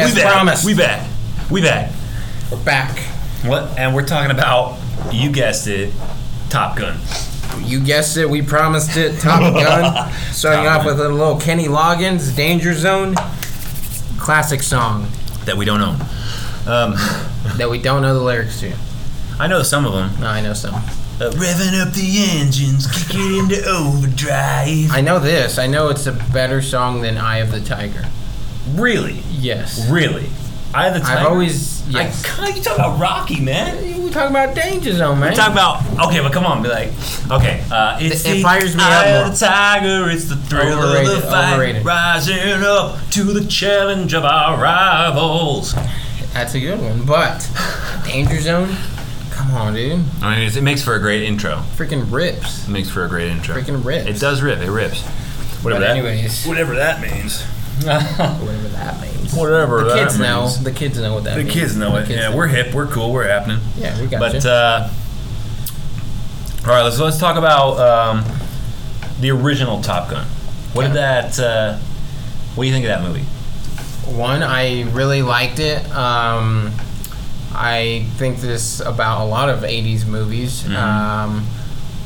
we're back, as we back. promised. We back. We back. We're back. What? And we're talking about, you guessed it, Top Gun. You guessed it. We promised it. Top Gun. Starting Top off with a little Kenny Loggins, "Danger Zone," classic song That we don't own. Um, that we don't know the lyrics to. I know some of them. No, I know some. Uh, revving up the engines, kick it into overdrive. I know this. I know it's a better song than "Eye of the Tiger." Really? Yes. Really? I have the time. I've always yes. I, you talking about Rocky, man. we talking about Danger Zone, man. We Talk about okay, but come on, be like, okay, uh, it's It the fires me eye up of the tiger, it's the thrill Overrated, of the fight, overrated. rising up to the challenge of our rivals. That's a good one, but Danger Zone. Come on, dude. I mean, it makes for a great intro. Freaking rips. It makes for a great intro. Freaking rips. It does rip. It rips. Whatever But that. anyways. whatever that means. Whatever that means. Whatever The kids know. means. The kids know what that The means. kids know The it. kids Yeah, we're hip. We're cool. We're happening. Yeah, we got it. But you. uh, all right, let's let's talk about um, the original Top Gun. What did that? Uh, what do you think of that movie? One, I really liked it. Um, I think this about a lot of '80s movies. Mm-hmm. Um,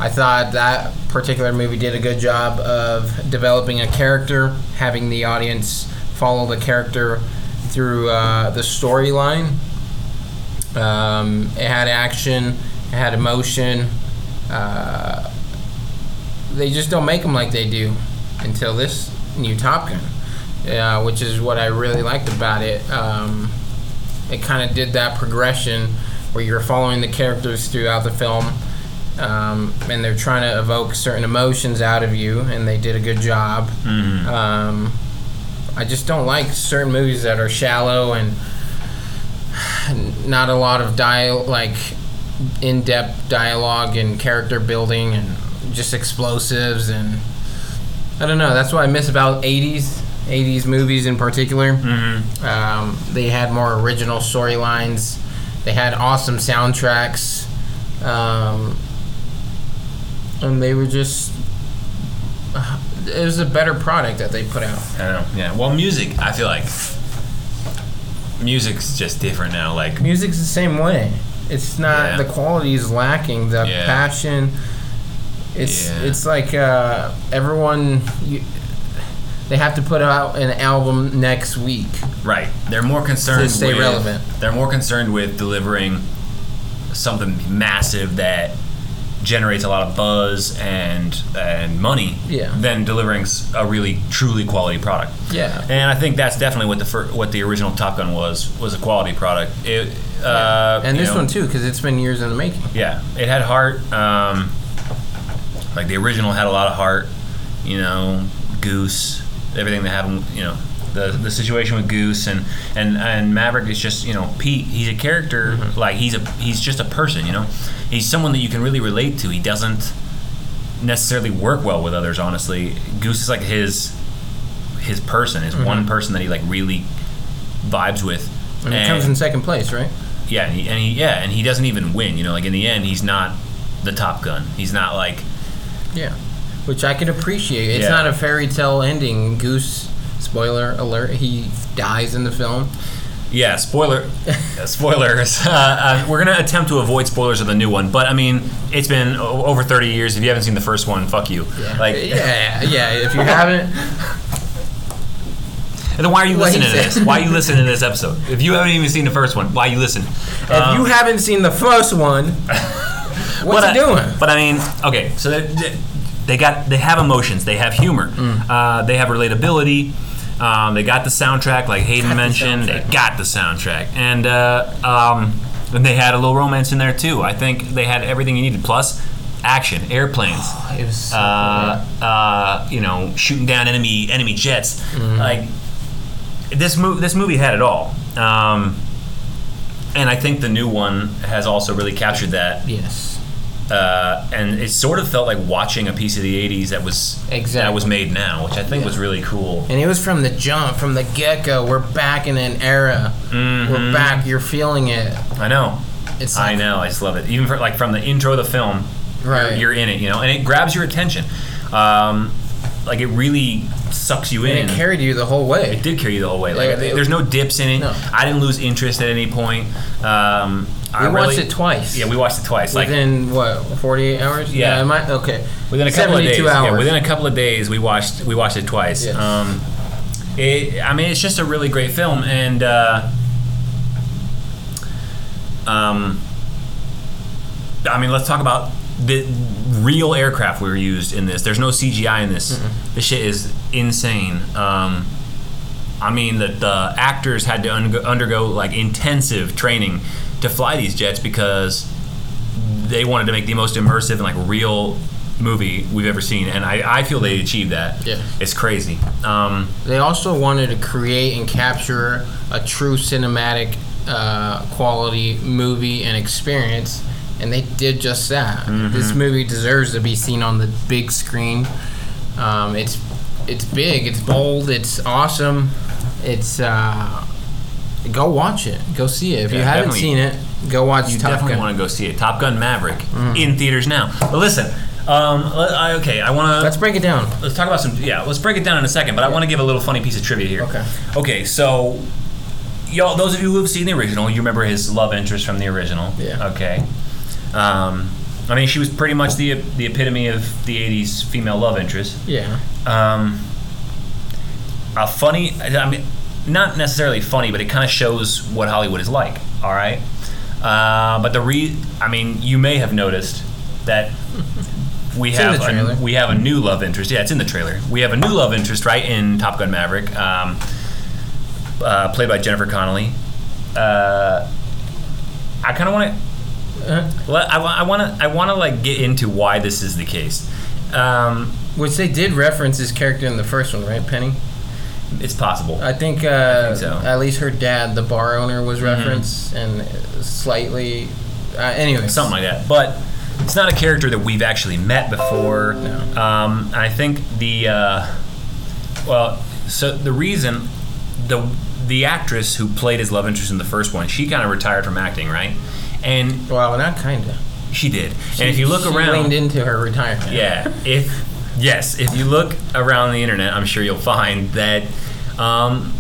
I thought that particular movie did a good job of developing a character, having the audience follow the character through uh, the storyline. Um, it had action, it had emotion. Uh, they just don't make them like they do until this new Top Gun, uh, which is what I really liked about it. Um, it kind of did that progression where you're following the characters throughout the film, um, and they're trying to evoke certain emotions out of you, and they did a good job. Um, I just don't like certain movies that are shallow and not a lot of dial like in-depth dialogue and character building and just explosives and I don't know. That's what I miss about '80s '80s movies in particular. Mm-hmm. Um, they had more original storylines. They had awesome soundtracks, um, and they were just. Uh, it was a better product that they put out. I know. Yeah. Well, music. I feel like music's just different now. Like Music's the same way. It's not Yeah. the quality is lacking. The Yeah. passion. It's Yeah. it's like uh, everyone. You, they have to put out an album next week. right. They're more concerned To stay with, relevant. They're more concerned with delivering something massive that generates a lot of buzz and and money Yeah. than delivering a really truly quality product. Yeah. And I think that's definitely what the fir- what the original Top Gun was was a quality product. It uh, and this know, one too, because it's been years in the making. Yeah, it had heart. Um, like the original had a lot of heart. You know, Goose, everything that happened. You know, the the situation with Goose and and and Maverick is just you know Pete. He's a character. Mm-hmm. Like he's a he's just a person. You know, he's someone that you can really relate to. He doesn't necessarily work well with others. Honestly, Goose is like his his person. His mm-hmm. one person that he like really vibes with. And it comes in second place, right? Yeah, and he, and he yeah, and he doesn't even win. You know, like in the end, he's not the Top Gun. He's not like Yeah. Which I can appreciate. It's Yeah. not a fairy tale ending. Goose, spoiler alert, he dies in the film. yeah. Spoiler, spoilers. Uh, uh, we're gonna attempt to avoid spoilers of the new one, but I mean, it's been o- over thirty years. If you haven't seen the first one, fuck you. Like, yeah, yeah. If you haven't, then why are you listening to this? Why are you listening to this episode? If you haven't even seen the first one, why are you listening? if you haven't seen the first one, what's but he I, doing? But I mean, okay, so they, they- they got they have emotions, they have humor, Mm. uh, they have relatability. Um, they got the soundtrack, like Hayden Got mentioned. soundtrack. They got the soundtrack, and uh, um, and they had a little romance in there too. I think they had everything you needed. Plus, action, airplanes, It was so uh, uh, you know, shooting down enemy enemy jets. Mm-hmm. Like this movie, this movie had it all. Um, and I think the new one has also really captured that. Yes. Uh, and it sort of felt like watching a piece of the '80s that was that Exactly. was made now, which I think Yeah. was really cool. And it was from the jump, from the get go. We're back in an era. Mhm. We're back. You're feeling it. I know. It's I know. I just love it. Even for, like from the intro of the film, Right. you're, you're in it, you know, and it grabs your attention. Um, like it really sucks you in. It carried you the whole way. It did carry you the whole way. Like th- it- there's no dips in it. No. I didn't lose interest at any point. Um, I We watched really- it twice. Yeah, we watched it twice. Like Within what, 48 hours? Yeah. am I, okay. within a couple of days. hours. Yeah, within a couple of days, we watched we watched it twice. Yes. Um, it, I mean, it's just a really great film, and uh, um, I mean, let's talk about the real aircraft we were used in this. There's no CGI in this. This shit is insane. Um, I mean, the, the actors had to undergo, undergo like intensive training to fly these jets because they wanted to make the most immersive and like real movie we've ever seen, and I, I feel they achieved that. Yeah. it's crazy. Um, They also wanted to create and capture a true cinematic uh, quality movie and experience, and they did just that. This movie deserves to be seen on the big screen. Um, it's it's big, it's bold, it's awesome. It's uh, go watch it, go see it. If you haven't seen it, go watch you Top definitely Gun. want to go see it. Top Gun Maverick in theaters now. But listen, um, I, okay, I want to Let's break it down. let's talk about some yeah let's break it down in a second but i want to give a little funny piece of trivia here Okay. okay so y'all those of you who have seen the original you remember his love interest from the original Yeah. okay um, i mean she was pretty much the the epitome of the 80s female love interest Yeah. um, a funny i mean not necessarily funny but it kind of shows what hollywood is like all right? Uh, but the re i mean you may have noticed that we It's have a, we have a new love interest yeah it's in the trailer. We have a new love interest right in top gun maverick um, uh, played by jennifer connelly. Uh, i kind of want to let- I want to I want to like get into why this is the case. Um, which they did reference his character in the first one, right, Penny? It's possible. I think, uh, think so. Mm-hmm. at least her dad, the bar owner, was referenced and slightly. Uh, anyway, something like that. But it's not a character that we've actually met before. No. Um, I think the uh, well, so the reason the the actress who played his love interest in the first one, she kind of retired from acting, right? And Well, not kinda. she did. and if you look she around, leaned into her retirement. yeah, if yes, if you look around the internet, I'm sure you'll find that um,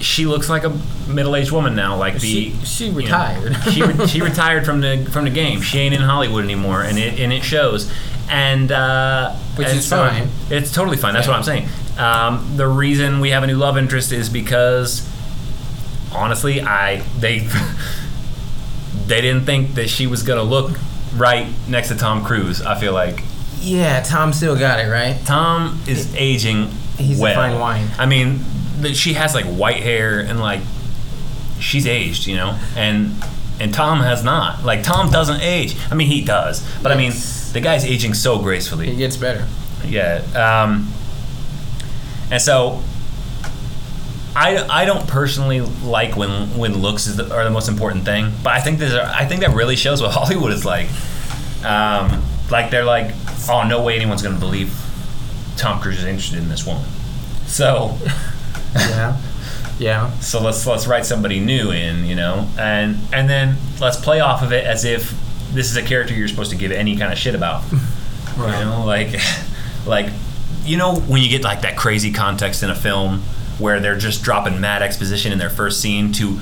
she looks like a middle-aged woman now. Like the She she you know, retired. she re- she retired from the from the game. She ain't in Hollywood anymore, and it and it shows. And uh, Which and is so fine. It's totally fine. That's Yeah. what I'm saying. Um, the reason we have a new love interest is because honestly, I they they didn't think that she was gonna look right next to Tom Cruise. I feel like yeah, Tom still got it right. Tom is aging He's a well. fine wine. I mean, she has like white hair and like she's aged, you know, and and Tom has not. Like Tom doesn't age. I mean, he does, but I mean, the guy's aging so gracefully. He gets better. Yeah. Um, and so. I, I don't personally like when when looks is the, are the most important thing, but I think there's a, I think that really shows what Hollywood is like. Um, like they're like, oh no way anyone's gonna believe Tom Cruise is interested in this woman. So Yeah. yeah. so let's let's write somebody new in, you know, and and then let's play off of it as if this is a character you're supposed to give any kind of shit about. You know, like like you know when you get like that crazy context in a film where they're just dropping mad exposition in their first scene to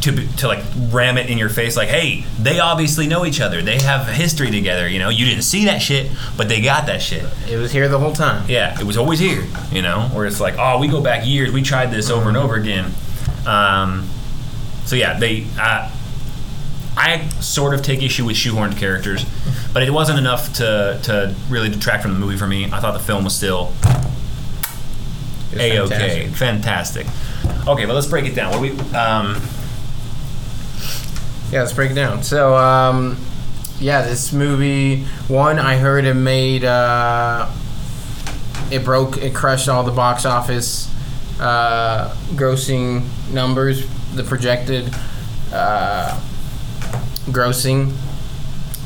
to to like ram it in your face like hey they obviously know each other they have history together you know you didn't see that shit but they got that shit It was here the whole time. yeah, it was always here, you know, where it's like, oh, we go back years, we tried this over and over again. Um, so yeah, they, uh, I sort of take issue with shoehorned characters, but it wasn't enough to, to really detract from the movie for me. I thought the film was still a okay, fantastic. fantastic. Okay, but let's break it down. What we? Um, Yeah, let's break it down. So, um, yeah, this movie, one, I heard it made, uh, it broke, it crushed all the box office uh, grossing numbers, the projected. uh, grossing.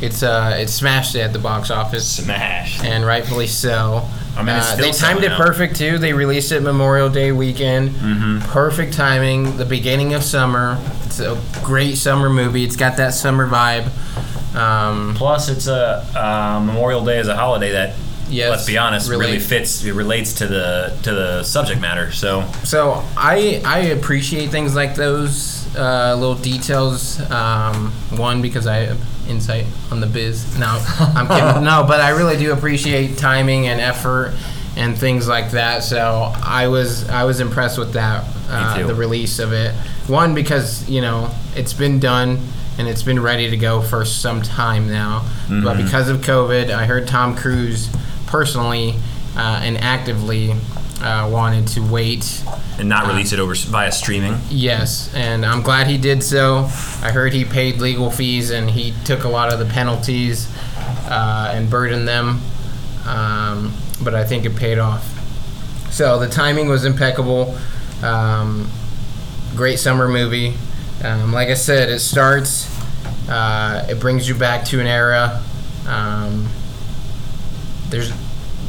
It's uh, it smashed it at the box office, Smash. and rightfully so. I mean, it's Uh, they timed it out. perfect too. They released it Memorial Day weekend. Mm-hmm. Perfect timing. The beginning of summer. It's a great summer movie. It's got that summer vibe. Um, Plus, it's a uh, Memorial Day is a holiday that, Yes, let's be honest, really fits. It relates to the to the subject matter. So So I I appreciate things like those uh, little details. Um, one because I insight on the biz. No, I'm kidding. no, but I really do appreciate timing and effort and things like that. So I was I was impressed with that. Uh, the release of it. One because you know it's been done and it's been ready to go for some time now. But because of COVID, I heard Tom Cruise personally uh, and actively uh, wanted to wait and not release it over via streaming. Yes, and I'm glad he did so. I heard he paid legal fees and he took a lot of the penalties uh, and burdened them, um, but I think it paid off. So the timing was impeccable. Um, great summer movie. Um, like I said, it starts. Uh, it brings you back to an era. Um, there's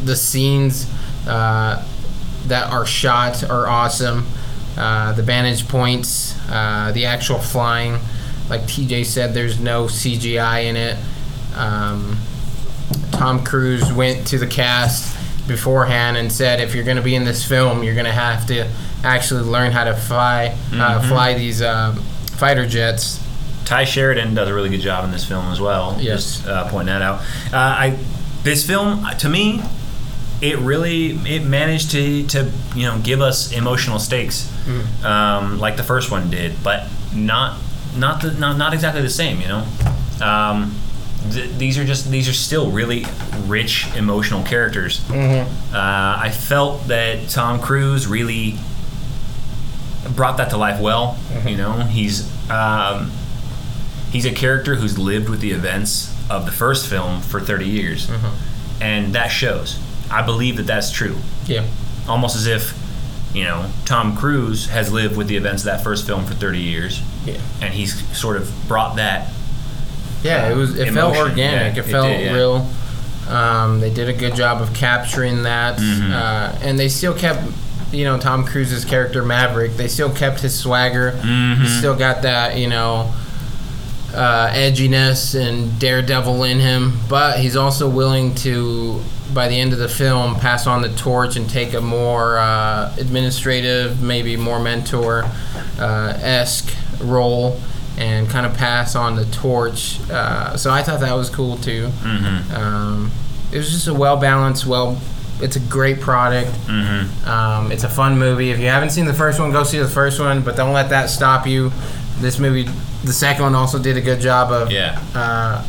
the scenes uh, that are shot are awesome. Uh, the vantage points, uh, the actual flying, like TJ said, there's no CGI in it. Um, Tom Cruise went to the cast beforehand and said, if you're going to be in this film, you're going to have to actually learn how to fly uh, fly these uh, fighter jets. Ty Sheridan does a really good job in this film as well. Yes. Just uh, pointing that out. Uh, I this film to me, it really it managed to to you know give us emotional stakes, um, like the first one did, but not not the not, not exactly the same. You know. Um, th- these are just these are still really rich emotional characters. Uh, I felt that Tom Cruise really brought that to life well. You know, he's um, he's a character who's lived with the events of the first film for 30 years, and that shows. I believe that that's true. Yeah. Almost as if, you know, Tom Cruise has lived with the events of that first film for 30 years, Yeah. and he's sort of brought that. Yeah, it was. It felt organic. yeah, it it felt did, yeah. real. Um, they did a good job of capturing that, Mm-hmm. uh, and they still kept, you know, Tom Cruise's character Maverick. They still kept his swagger. Mm-hmm. He still got that, you know, uh, edginess and daredevil in him. But he's also willing to, by the end of the film, pass on the torch and take a more uh, administrative, maybe more mentor uh, esque role. And kind of pass on the torch. Uh, so I thought that was cool too. Mm-hmm. Um, it was just a well balanced, well. It's a great product. Mm-hmm. Um, it's a fun movie. If you haven't seen the first one, go see the first one. But don't let that stop you. This movie, the second one, also did a good job of Yeah. uh,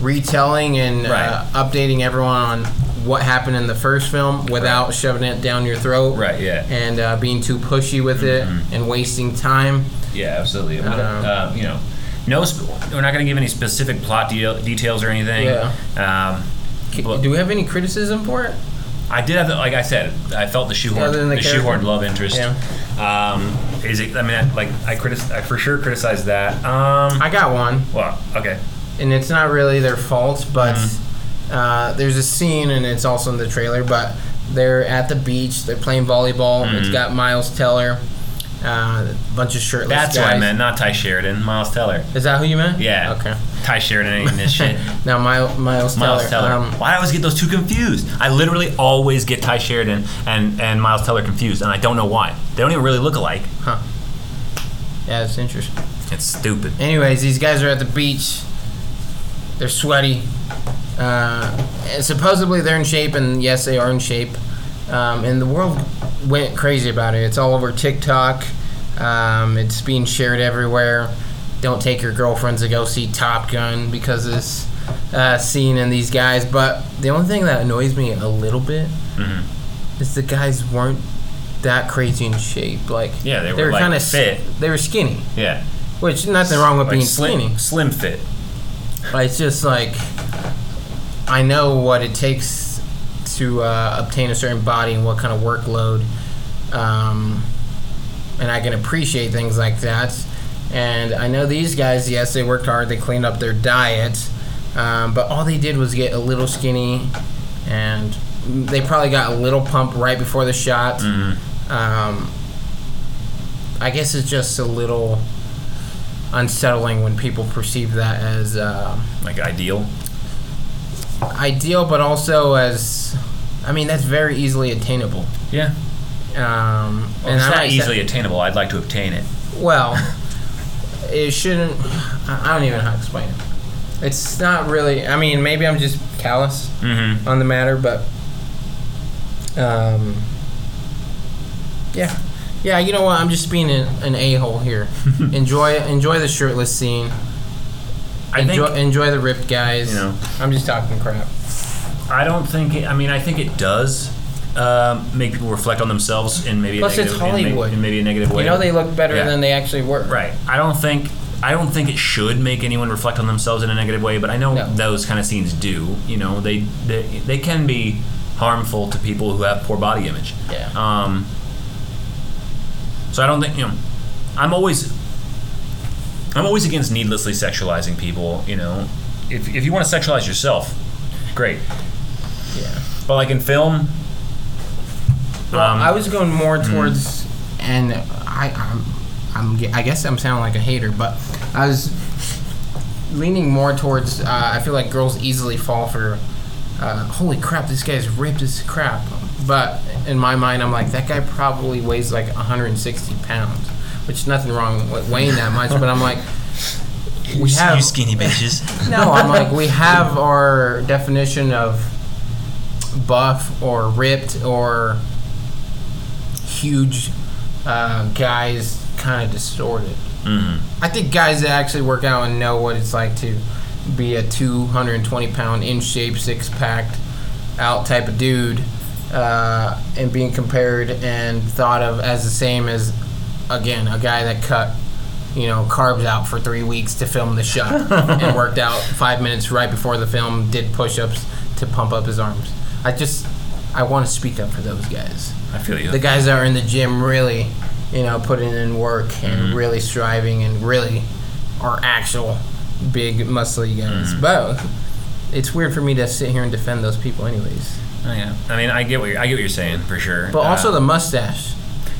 retelling and uh, updating everyone on what happened in the first film without shoving it down your throat Right. Yeah. and uh, being too pushy with it Mm-hmm. and wasting time. Yeah, absolutely. Um, uh, you know, no, sp- we're not going to give any specific plot deal- details or anything. Yeah. Um, Well- Do we have any criticism for it? I did have, the, like I said, I felt the shoehorn, Other the, the character? shoehorn love interest. Yeah. Um, is it? I mean, I, like I critic, I for sure criticized that. Um, I got one. well, okay. and it's not really their fault, but Mm-hmm. Uh, there's a scene, and it's also in the trailer. But they're at the beach, they're playing volleyball. It's Mm-hmm. got Miles Teller, uh, a bunch of shirtless That's guys. what I meant, not Ty Sheridan, Miles Teller. Is that who you meant? Yeah. Okay. Ty Sheridan ain't in this shit. Now, Miles, Miles Teller. Miles Teller. Um, Why do I always get those two confused? I literally always get Ty Sheridan and, and Miles Teller confused, and I don't know why. They don't even really look alike. huh. Yeah, it's interesting. It's stupid. Anyways, these guys are at the beach. They're sweaty. Uh, supposedly they're in shape, and yes, they are in shape. Um, and the world went crazy about it. It's all over TikTok. Um, it's being shared everywhere. Don't take your girlfriends to go see Top Gun because of this uh, scene and these guys. But the only thing that annoys me a little bit Mhm. is the guys weren't that crazy in shape. Like Yeah, they were, like, kind of fit. They were skinny, Yeah. which nothing wrong with Like being slim, skinny. slim fit. But it's just like I know what it takes to uh, obtain a certain body and what kind of workload, um, and I can appreciate things like that. And I know these guys, yes, they worked hard, they cleaned up their diet, um, but all they did was get a little skinny, and they probably got a little pump right before the shot. Mm-hmm. Um, I guess it's just a little unsettling when people perceive that as uh, Like ideal. Ideal, but also as, I mean, that's very easily attainable. Yeah. Um, Well, it's I not easily attainable. I'd like to obtain it. Well, it shouldn't. I don't even know how to explain it. It's not really. I mean, maybe I'm just callous Mm-hmm. on the matter, but um, yeah, yeah. You know what? I'm just being an, an a hole here. enjoy enjoy the shirtless scene. I enjoy, think enjoy the ripped guys. You know. I'm just talking crap. I don't think. It, I mean, I think it does um, make people reflect on themselves in maybe Plus, a it's negative, in Hollywood. in maybe a negative way. You know, they look better Yeah. than they actually were. Right. I don't think I don't think it should make anyone reflect on themselves in a negative way, but I know No. those kind of scenes do. You know, they, they they can be harmful to people who have poor body image. Yeah. Um. So I don't think you know. I'm always I'm always against needlessly sexualizing people. You know, if if you want to sexualize yourself, great. Yeah. But like in film, Well, um, I was going more towards, and I, I'm, I'm, I guess I'm sounding like a hater, but I was leaning more towards. Uh, I feel like girls easily fall for. Uh, Holy crap! This guy's ripped as crap. But in my mind, I'm like that guy probably weighs like 160 pounds, which is nothing wrong with weighing that much. but I'm like, we have you skinny bitches. no, I'm like we have our definition of buff or ripped or huge uh, guys kind of distorted. hmm I think guys that actually work out and know what it's like to be a 220 pound in shape, six packed out type of dude, uh, and being compared and thought of as the same as, again, a guy that cut, you know, carbs out for three weeks to film the shot and worked out five minutes right before the film, did push ups to pump up his arms. I just, I want to speak up for those guys I feel you. the guys that are in the gym really, you know, putting in work and really striving and really are actual big muscly guys. But it's weird for me to sit here and defend those people, anyways. Oh, yeah. I mean, I get what you're, I get what you're saying for sure. But also Uh, the mustache.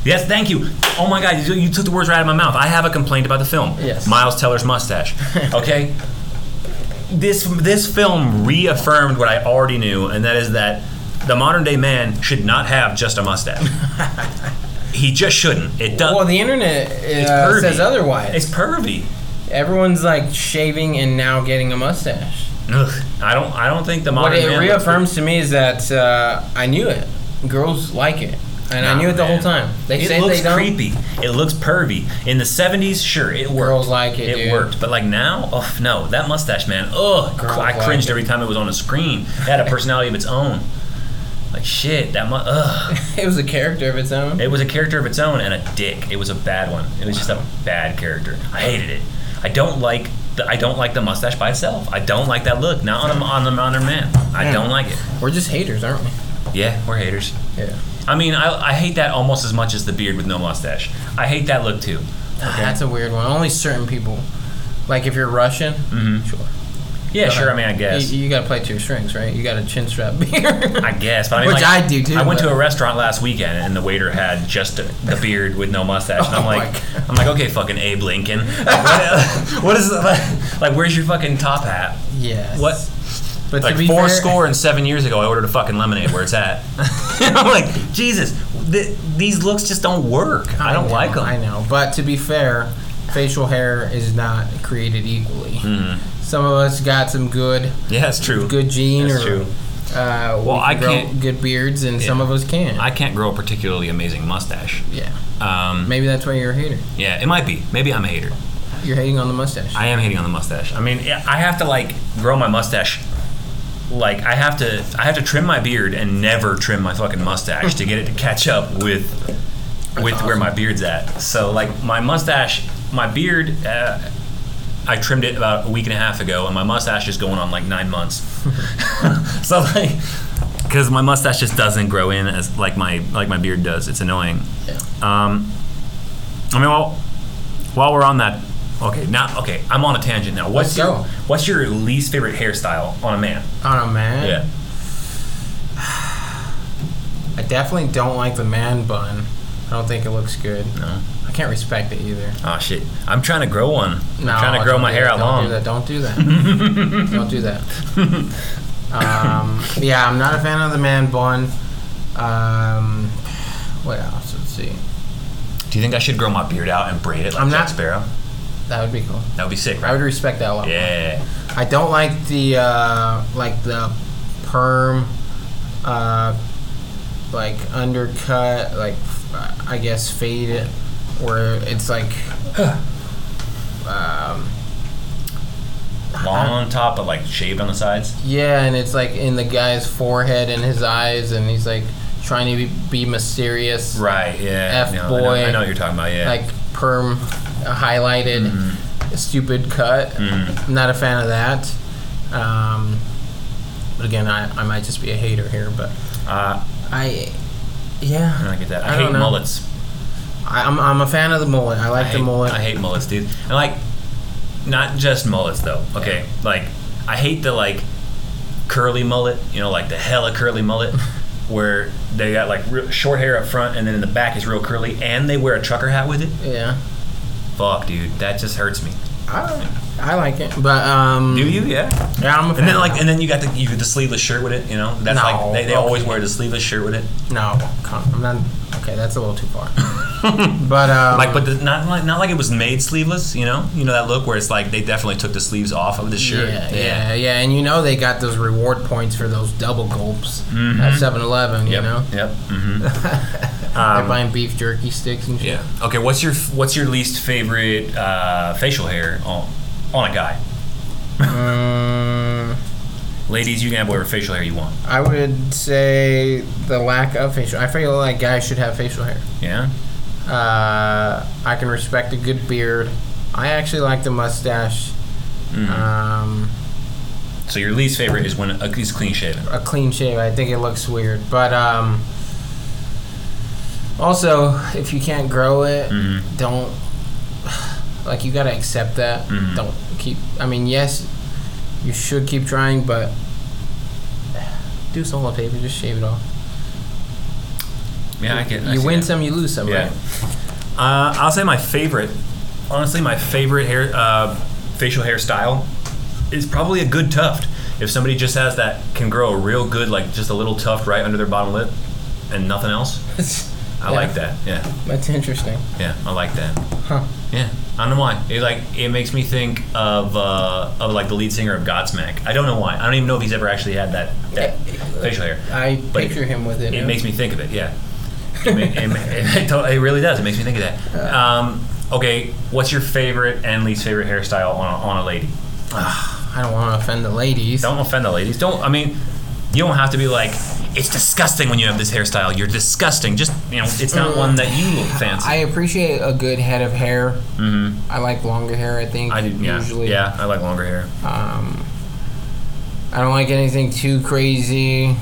Yes, thank you. Oh my God, you, you took the words right out of my mouth. I have a complaint about the film. Yes. Miles Teller's mustache. Okay. this this film reaffirmed what I already knew, and that is that the modern day man should not have just a mustache. he just shouldn't. It does. Well, the internet uh, pervy. says otherwise. It's pervy. Everyone's like shaving and now getting a mustache. Ugh. I don't. I don't think the modern. What it reaffirms to me is that uh, I knew it. Girls like it, and I knew it the man. whole time. They it say looks they don't. creepy. It looks pervy. In the '70s, sure, it worked. Girls like it, It dude. worked, but like now, oh no, that mustache, man. Ugh, Girls I cringed every time it was on a screen. It had a personality of its own. Like shit, that mu- ugh. it was a character of its own. It was a character of its own and a dick. It was a bad one. It was just a bad character. I hated it. I don't like the I don't like the mustache by itself. I don't like that look. Not on a, on the modern man. I don't like it. We're just haters, aren't we? Yeah, we're haters. Yeah. I mean, I, I hate that almost as much as the beard with no mustache. I hate that look too. That's a weird one. Only certain people. Like if you're Russian, Mhm. sure. Yeah, sure. I mean, I guess. You, you gotta play to your strings, right? You got a chin strap beard. I guess, but I mean, Which like, I do, too, I went but- to a restaurant last weekend, and the waiter had just the beard with no mustache, and I'm Oh my like, God. I'm like, okay, fucking Abe Lincoln. Like, what, what is like, like? Where's your fucking top hat? yes. What? But Like four fair, score and seven years ago, I ordered a fucking lemonade. Where it's at? I'm like, Jesus, th- these looks just don't work. I don't know, like them. I know, but to be fair, facial hair is not created equally. Mhm. Some of us got some good, Yeah, that's true. good gene, That's or true. Uh, we Well, I can grow can't- good beards, and some of us can't. I can't grow a particularly amazing mustache. yeah, Um, maybe that's why you're a hater. yeah, it might be. Maybe I'm a hater. You're hating on the mustache. I am hating on the mustache. I mean, I have to like grow my mustache. Like I have to, I have to trim my beard and never trim my fucking mustache to get it to catch up with, with where my beard's at. So like my mustache, my beard, uh, I trimmed it about a week and a half ago, and my mustache is going on like nine months. so like, because my mustache just doesn't grow in as like my like my beard does. It's annoying. Yeah. Um, I mean, while while we're on that Okay, now okay, I'm on a tangent now. What's Let's your go. what's your least favorite hairstyle on a man? On don't man. Yeah. I definitely don't like the man bun. I don't think it looks good. No. I can't respect it either. Oh shit. I'm trying to grow one. I'm No, trying to grow my hair that. out don't long. Do that. Don't do that. don't do that. Um, yeah, I'm not a fan of the man bun. Um, what else? Let's see. Do you think I should grow my beard out and braid it like I'm Jack not- Sparrow? That would be cool. That would be sick, I would respect that a lot. more. Yeah. I don't like the uh, like the perm, uh, like undercut, like I guess fade, where it's like, um, Long on top, but like shaved on the sides. yeah, and it's like in the guy's forehead and his eyes, and he's like trying to be, be mysterious, Right. Yeah. F no, I boy. I know what you're talking about. Yeah. like perm, uh, highlighted, stupid cut. I'm not a fan of that. Um, but again, I, I might just be a hater here, but Uh, I, yeah, I don't get that. I, I hate mullets. I, I'm, I'm a fan of the mullet. I like I the mullet. I hate mullets, dude. And like, not just mullets though. Okay, like I hate the like curly mullet. You know, like the hella curly mullet, where they got like real short hair up front and then in the back is real curly, and they wear a trucker hat with it. yeah, Fuck, dude, that just hurts me. I, I like it, but um, Do you? Yeah. Yeah, I'm a fan. And then like, and then you got the you got the sleeveless shirt with it. You know, that's No, like they, they always wear the sleeveless shirt with it. no, I'm not. Okay, that's a little too far. but um, like, but the, not like not like it was made sleeveless. You know, you know that look where it's like they definitely took the sleeves off of the shirt. Yeah, yeah, yeah, and you know they got those reward points for those double gulps Mhm. at 7-Eleven. You Yep. know, Yep. hmm they're buying beef jerky sticks and shit. Yeah. Okay. What's your What's your least favorite uh, facial hair on on a guy? Um, Ladies, you can have whatever facial hair you want. I would say the lack of facial. I feel like guys should have facial hair. Yeah. Uh, I can respect a good beard. I actually like the mustache. Mhm. Um, so your least favorite is when a, clean shaven. a clean shave. I think it looks weird, but um, also if you can't grow it, Mhm. don't like you gotta accept that. Mhm. Don't keep. I mean, yes, you should keep trying, but do solo paper. Just shave it off. Yeah, I get. I you see win that. some, you lose some, Yeah. right? Uh, I'll say my favorite. Honestly, my favorite hair uh, facial hairstyle is probably a good tuft. If somebody just has that can grow a real good like just a little tuft right under their bottom lip and nothing else, I Yeah. like that. Yeah, That's interesting. yeah, I like that. Huh. Yeah, I don't know why. It like it makes me think of uh, of like the lead singer of Godsmack. I don't know why. I don't even know if he's ever actually had that, that facial hair. I But picture him with it. It now. makes me think of it. Yeah, it, it, it, really does. It makes me think of that. Um, okay, what's your favorite and least favorite hairstyle on a, on a lady? I don't want to offend the ladies. Don't offend the ladies. Don't. I mean, you don't have to be like. It's disgusting when you have this hairstyle. You're disgusting. Just you know, it's not one that you fancy. I appreciate a good head of hair. hmm I like longer hair. I think I do. Yeah. usually. Yeah. I like longer hair. Um, I don't like anything too crazy.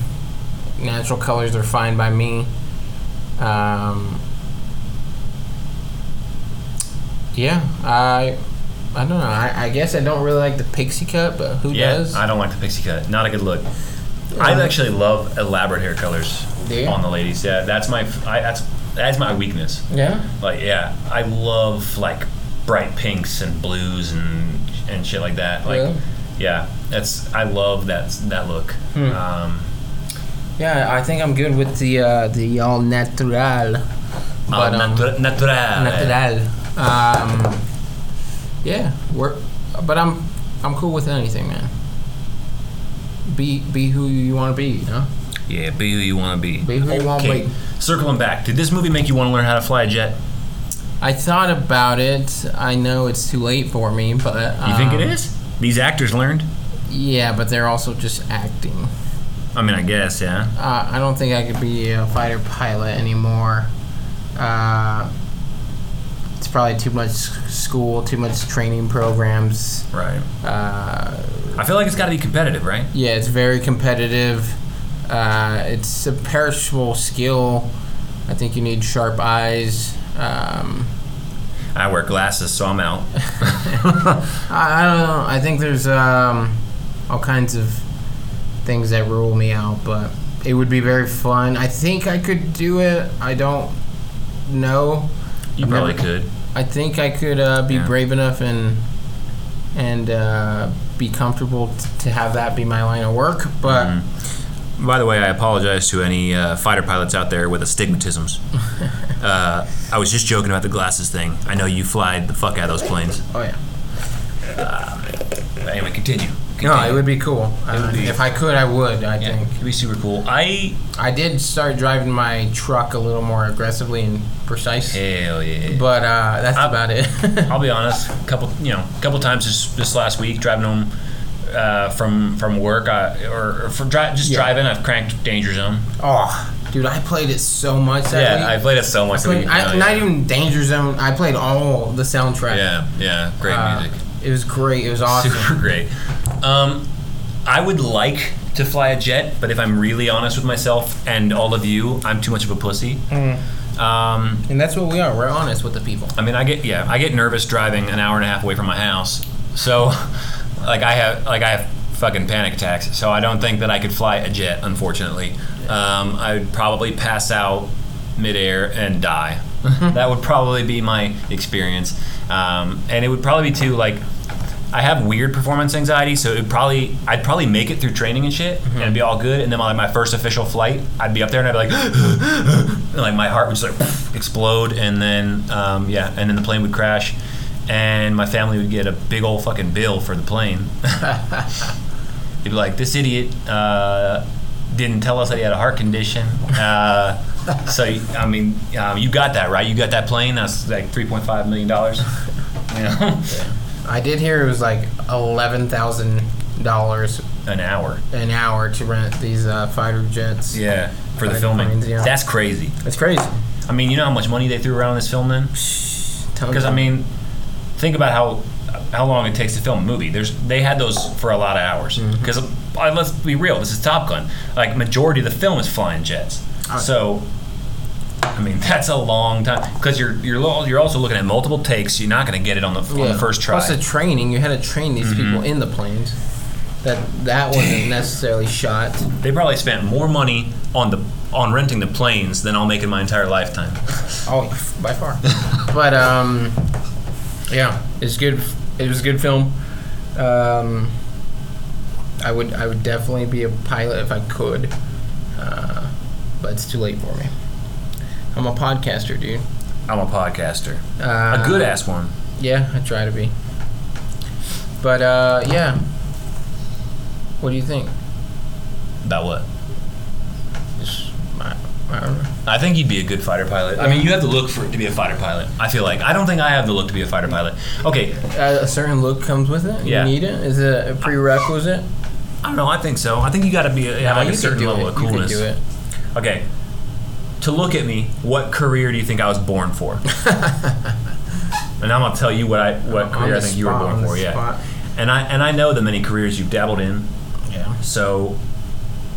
Natural colors are fine by me. Um, yeah, I I don't know. I, I guess I don't really like the pixie cut, but who Yeah, does? I don't like the pixie cut. Not a good look. I actually love elaborate hair colors on the ladies. Yeah, that's my I, that's that's my weakness. yeah. Like yeah, I love like bright pinks and blues and and shit like that. Like Really? yeah, that's I love that that look. Hmm. Um, Yeah, I think I'm good with the uh, the all natural. But, um, natu- natural. natural. Um, yeah, but I'm I'm cool with anything, man. Be be who you want to be, you know. Yeah, be who you want to be. Be who you wanna Okay, be. Circling back, did this movie make you want to learn how to fly a jet? I thought about it. I know it's too late for me, but You think it um. These actors learned. Yeah, but they're also just acting. I mean, I guess yeah. Uh, I don't think I could be a fighter pilot anymore. Uh, it's probably too much school, too much training programs. Right. Uh, I feel like it's got to be competitive, right? yeah, it's very competitive. Uh, it's a perishable skill. I think you need sharp eyes. Um, I wear glasses, so I'm out. I, I don't know. I think there's um, all kinds of things that rule me out, but it would be very fun. I think I could do it. I don't know. You I've probably never- could. I think I could uh, be Yeah. brave enough and and uh, be comfortable t- to have that be my line of work. But Mm-hmm. By the way, I apologize to any uh, fighter pilots out there with astigmatisms. uh, I was just joking about the glasses thing. I know you fly the fuck out of those planes. oh yeah, But anyway, continue. No, it would be cool. Uh, be- if I could, I would. I Yeah, think it'd be super cool. I I did start driving my truck a little more aggressively and precise. hell yeah. But uh, that's I- about it. I'll be honest. A couple, you know, a couple times this this last week driving home uh, from from work, I, or, or from dri- just Yeah. driving, I've cranked Danger Zone. oh, dude, I played it so much that Yeah, week. I played it so much. that Played- I- Not yeah. even Danger Zone. I played all the soundtrack. Yeah, yeah, great Uh, music. It was great. It was awesome. Super great. Um, I would like to fly a jet, but if I'm really honest with myself and all of you, I'm too much of a pussy. Um, And that's what we are. We're honest with the people. I mean, I get yeah, I get nervous driving an hour and a half away from my house. So, like I have like I have fucking panic attacks. So I don't think that I could fly a jet. Unfortunately, um, I would probably pass out midair and die. that would probably be my experience, um, and it would probably be too like. I have weird performance anxiety, so it probably I'd probably make it through training and shit, and it'd be all good. And then like my first official flight, I'd be up there and I'd be like, and, like my heart would just like explode, and then um, yeah, and then the plane would crash, and my family would get a big old fucking bill for the plane. They'd be like, this idiot uh, didn't tell us that he had a heart condition. Uh, so I mean, um, you got that right. You got that plane. That's like three point five million dollars. You know, I did hear it was like eleven thousand dollars an hour. an hour to rent these uh, fighter jets. Yeah, for the filming. planes, yeah. That's crazy. That's crazy. I mean, you know how much money they threw around this film then? Because I mean, think about how how long it takes to film a movie. There's they had those for a lot of hours. Mm-hmm. Because let's be real, this is Top Gun. Like majority of the film is flying jets. So. I mean that's a long time because you're you're lo- you're also looking at multiple takes. You're not going to get it on the on the first try. Plus the training, you had to train these Mm-hmm. people in the planes. That that wasn't necessarily shot. they probably spent more money on the on renting the planes than I'll make in my entire lifetime. Oh, by far. but um, yeah, it's good. It was a good film. Um, I would I would definitely be a pilot if I could, uh, but it's too late for me. I'm a podcaster, dude. I'm a podcaster, Uh, a good ass one. Yeah, I try to be. But uh, yeah. What do you think? About what? Just, I, I don't know. I think you'd be a good fighter pilot. I mean, you have the look for it to be a fighter pilot. I feel like I don't think I have the look to be a fighter pilot. Okay, a certain look comes with it. Yeah. You need it. Is it a prerequisite? I don't know. I think so. I think you got to be have like a certain level of coolness. You could do it. Okay. To look at me, what career do you think I was born for? and I'm gonna tell you what I what On career I think you were born for. Yeah. spot. And I and I know the many careers you've dabbled in. Yeah. So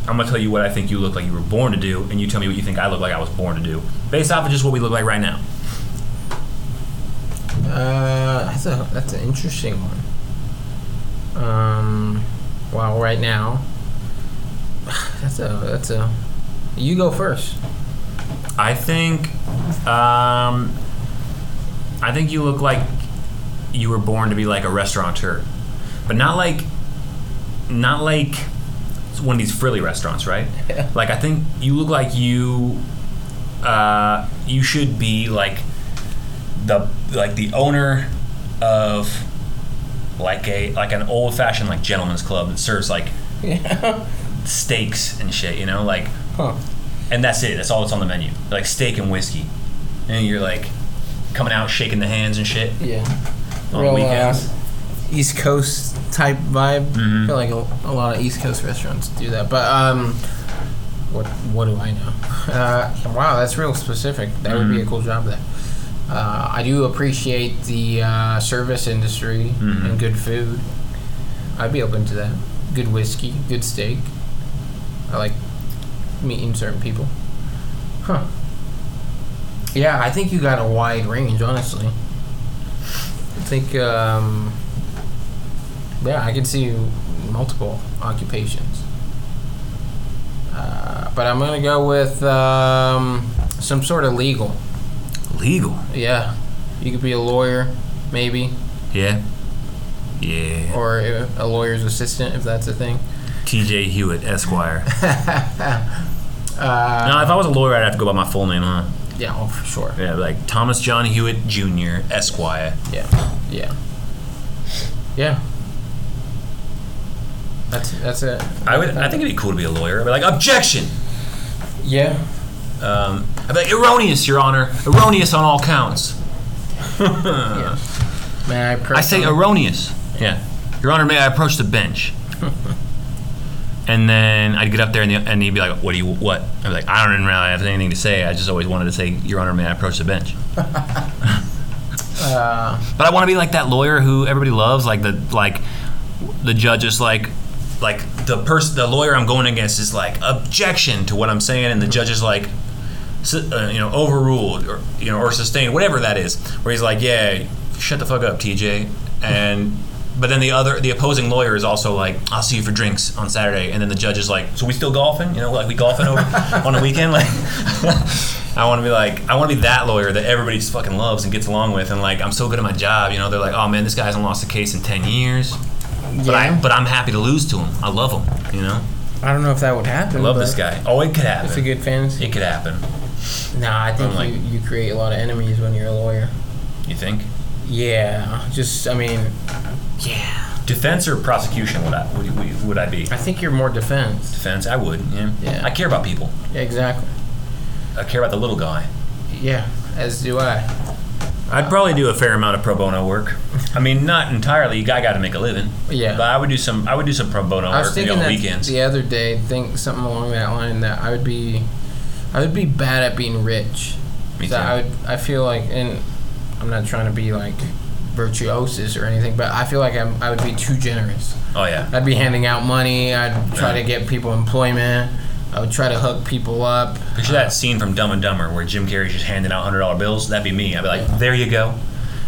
I'm gonna tell you what I think you look like you were born to do, and you tell me what you think I look like I was born to do, based off of just what we look like right now. Uh, that's a that's an interesting one. Um, well, right now, that's a that's a. You go first. I think, um, I think you look like you were born to be like a restaurateur, but not like, not like one of these frilly restaurants, right? Yeah. Like I think you look like you, uh, you should be like the like the owner of like a like an old fashioned like gentleman's club that serves like Yeah. steaks and shit, you know, like Huh. And that's it. That's all that's on the menu, like steak and whiskey, and you're like coming out shaking the hands and shit Yeah. on Real, uh, weekends. East Coast type vibe. Mhm. I feel like a, a lot of East Coast restaurants do that. But um, what what do I know? Uh, wow, that's real specific. That would be a Mhm. cool job. There. Uh, I do appreciate the uh, service industry Mhm. and good food. I'd be open to that. Good whiskey, good steak. I like meeting certain people. Huh. Yeah, I think you got a wide range, honestly. I think, um, yeah, I can see multiple occupations. Uh, but I'm gonna go with um, some sort of legal. Legal. Yeah, you could be a lawyer, maybe, Yeah. Yeah. or a lawyer's assistant if that's a thing. T.J. Hewitt, Esquire. Uh, now, if I was a lawyer, I'd have to go by my full name, huh? yeah, oh, for sure. Yeah, like Thomas John Hewitt Jr., Esquire. Yeah, yeah, yeah. That's that's it. I would. I think it'd be cool to be a lawyer. I'd be like, objection. Yeah. Um, I'd be like, erroneous, Your Honor. Erroneous on all counts. yeah. May I? I say erroneous. Yeah. Your Honor, may I approach the bench? and then I'd get up there and, the, and he'd be like, "What do you? What?" I'd be like, "I don't really have anything to say. I just always wanted to say, Your Honor, may I approach the bench?" Uh, But I want to be like that lawyer who everybody loves, like the like the judge is like like the person the lawyer I'm going against is like objection to what I'm saying, and the judge is like uh, you know overruled or you know or sustained, whatever that is. Where he's like, yeah, shut the fuck up, TJ, and. But then the other, the opposing lawyer is also like, "I'll see you for drinks on Saturday," and then the judge is like, "So we still golfing? You know, like we golfing over on the weekend?" Like, I want to be like, I want to be that lawyer that everybody just fucking loves and gets along with, and like, I'm so good at my job. You know, they're like, "Oh man, this guy hasn't lost a case in ten years," but I, but I'm happy to lose to him. I love him. You know, I don't know if that would happen. I love this guy. Oh, it could happen. It's a good fantasy. It could happen. Nah, I think I'm like- you, you create a lot of enemies when you're a lawyer. You think? Yeah, just I mean, yeah. Defense or prosecution? Would I would, would, I be? I think you're more defense. Defense. I would. Yeah. Yeah. I care about people. Yeah, exactly. I care about the little guy. Yeah, as do I. I'd probably do a fair amount of pro bono work. I mean, not entirely. You got to make a living. Yeah. But I would do some. I would do some pro bono I was work thinking on that weekends. the other day, think something along that line that I would be, I would be bad at being rich. Me too. I would, I feel like, and I'm not trying to be like virtuosus or anything, but I feel like I'm, I would be too generous. Oh yeah. I'd be handing out money. I'd try Yeah. to get people employment. I would try to hook people up. Picture that scene from Dumb and Dumber where Jim Carrey's just handing out hundred dollar bills. That'd be me. I'd be like, "There you go,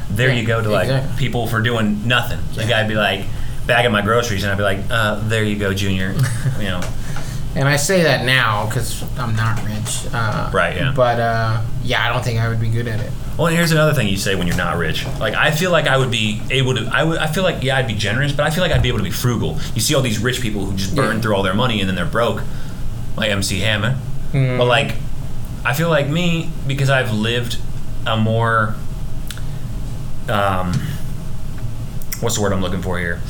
there Yeah, you go," to like exactly. people for doing nothing. The Yeah. guy'd be like bagging my groceries, and I'd be like, uh, "There you go, Junior." you know, And I say that now because I'm not rich. Uh, Right, yeah. But uh, yeah, I don't think I would be good at it. Well, and here's another thing you say when you're not rich. Like I feel like I would be able to. I would. I feel like yeah, I'd be generous, but I feel like I'd be able to be frugal. You see all these rich people who just burn Yeah. through all their money and then they're broke, like MC Hammer. Mm. But like, I feel like me because I've lived a more. Um, what's the word I'm looking for here?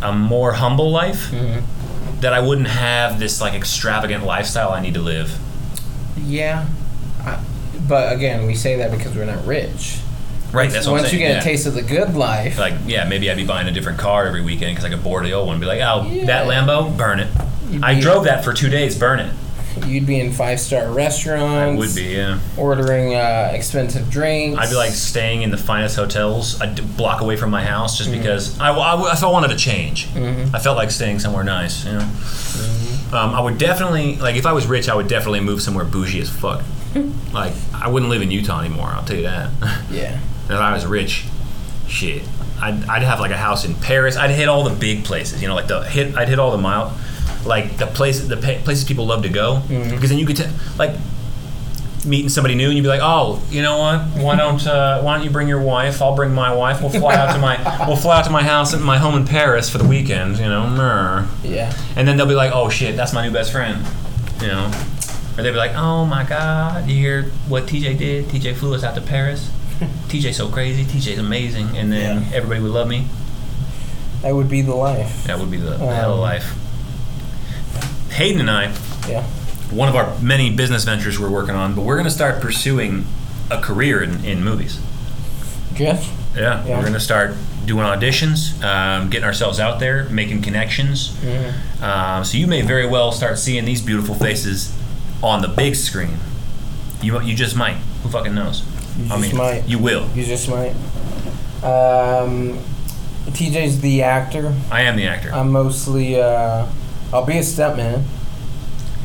A more humble life. Mhm. That I wouldn't have this like extravagant lifestyle I need to live. Yeah. I, but again, we say that because we're not rich. Right. That's what Once I'm saying. you get yeah. a taste of the good life, like yeah, maybe I'd be buying a different car every weekend because I could board the old one. Be like, oh, that Lambo, burn it. You'd I drove that for two days, burn it. you'd be in five star restaurants. I would be yeah. ordering uh, expensive drinks. I'd be like staying in the finest hotels a block away from my house Mm-hmm. just because I, I, I wanted to change. I felt like staying somewhere nice. You know. Mm-hmm. Um, I would definitely like if I was rich, I would definitely move somewhere bougie as fuck. like I wouldn't live in Utah anymore. I'll tell you that. yeah. if I was rich, shit, I'd, I'd have like a house in Paris. I'd hit all the big places, you know, like the hit. I'd hit all the mile, like the place, the pa- places people love to go, because then you could t- like meeting somebody new, and you'd be like, oh, you know what? Why don't uh, Why don't you bring your wife? I'll bring my wife. We'll fly out to my We'll fly out to my house at my home in Paris for the weekend. You know. Yeah. and then they'll be like, oh shit, that's my new best friend. You know. Or they'd be like, "Oh my God! You hear what TJ did? TJ flew us out to Paris. TJ's so crazy. TJ's amazing." And then Yeah. everybody would love me. That would be the life. That would be the, the hell of Um, life. Hayden and I, Yeah. one of our many business ventures we're working on, but we're going to start pursuing a career in, in movies. Jeff? Yeah, Yeah. we're going to start doing auditions, um, getting ourselves out there, making connections. Mm-hmm. Um, so you may very well start seeing these beautiful faces on the big screen. You you just might. Who fucking knows? You I just mean, might. you will. You just might. Um, TJ's the actor. I am the actor. I'm mostly. Uh, I'll be a stuntman.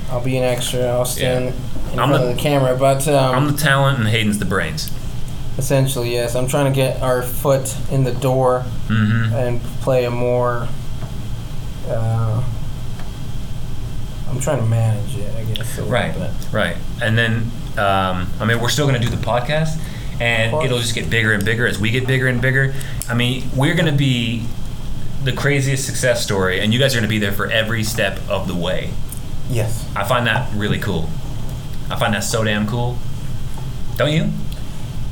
I'll be an extra. I'll stand in I'm front the- of the camera. But um, I'm the talent, and Hayden's the brains. Essentially, yes. I'm trying to get our foot in the door Mm-hmm. and play a more. Uh, I'm trying to manage it, I guess. Right, right. And then, um, I mean, we're still going to do the podcast, and it'll just get bigger and bigger as we get bigger and bigger. I mean, we're going to be the craziest success story, and you guys are going to be there for every step of the way. Yes. I find that really cool. I find that so damn cool. Don't you?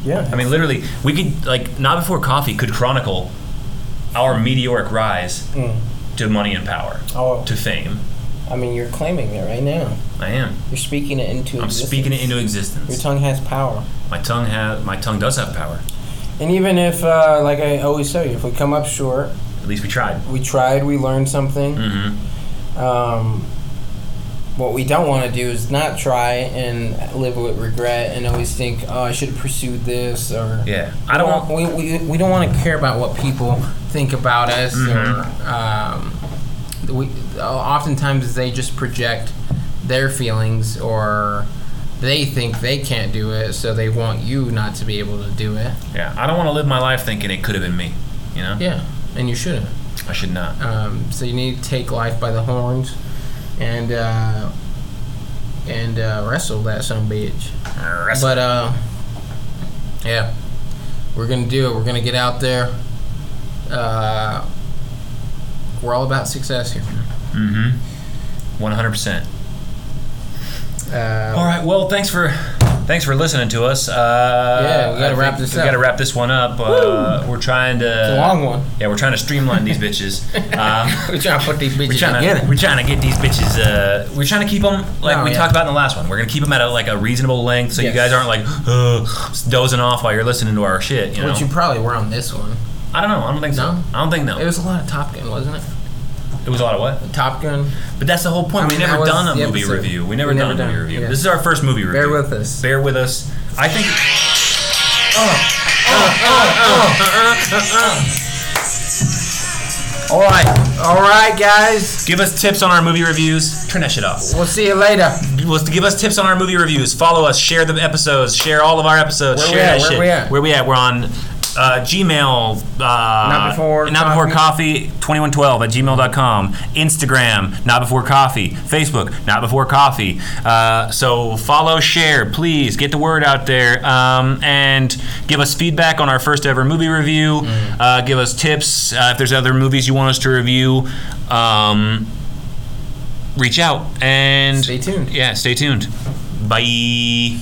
Yeah. I mean, literally, we could like not before coffee could chronicle our meteoric rise Mm. to money and power, Oh, to fame. I mean, you're claiming it right now. I am. You're speaking it into I'm existence. speaking it into existence. Your tongue has power. My tongue has. My tongue does have power. And even if, uh, like I always say, if we come up short, At least we tried. we tried, we learned something. Mm-hmm. Um, what we don't want to do is not try and live with regret and always think, oh, I should have pursued this or. Yeah. I don't want. We, we, we don't want to care about what people think about us Mhm. or. Um, we oftentimes they just project their feelings or they think they can't do it, so they want you not to be able to do it. Yeah. I don't want to live my life thinking it could have been me. You know. Yeah, and you shouldn't. I should not. Um, so you need to take life by the horns and uh, and uh, wrestle that some bitch. Wrestle. But uh, yeah, we're gonna do it. We're gonna get out there. Uh, we're all about success here. Mm-hmm. One hundred percent. Uh, All right. Well, thanks for thanks for listening to us. Uh, Yeah, we gotta I wrap this. We up. gotta wrap this one up. Uh, we're trying to. It's a long one. Yeah, we're trying to streamline these bitches. Um, we're trying to put these bitches we're trying together. to we're trying to get these bitches. Uh, we're trying to keep them like Oh, we yeah. talked about in the last one. We're gonna keep them at a, like a reasonable length, so you guys aren't like uh, dozing off while you're listening to our shit. You know. Which you probably were on this one. I don't know. I don't think so. No? I don't think no. It was a lot of Top Gun, wasn't it? It was a lot of what? Top Gun. But that's the whole point. I we mean, never that done a movie episode. review. We never We done never a movie review. yeah. This is our first movie review. Bear with us. Bear with us. I think. All right, all right, guys. Give us tips on our movie reviews. Turn that shit off. We'll see you later. To give us tips on our movie reviews. Follow us. Share the episodes. Share all of our episodes. Where we at? that Where shit. we at? Where we at? We're on uh, Gmail. Uh, Not Before Not before coffee. 2112 at gmail.com. Instagram. Not before coffee. Facebook. Not before coffee. Uh, so follow, share, please get the word out there, um, and give us feedback on our first ever movie review. Mm. Uh, give us tips uh, if there's other movies you want us to review. Um, reach out and Stay tuned. yeah, stay tuned. Bye.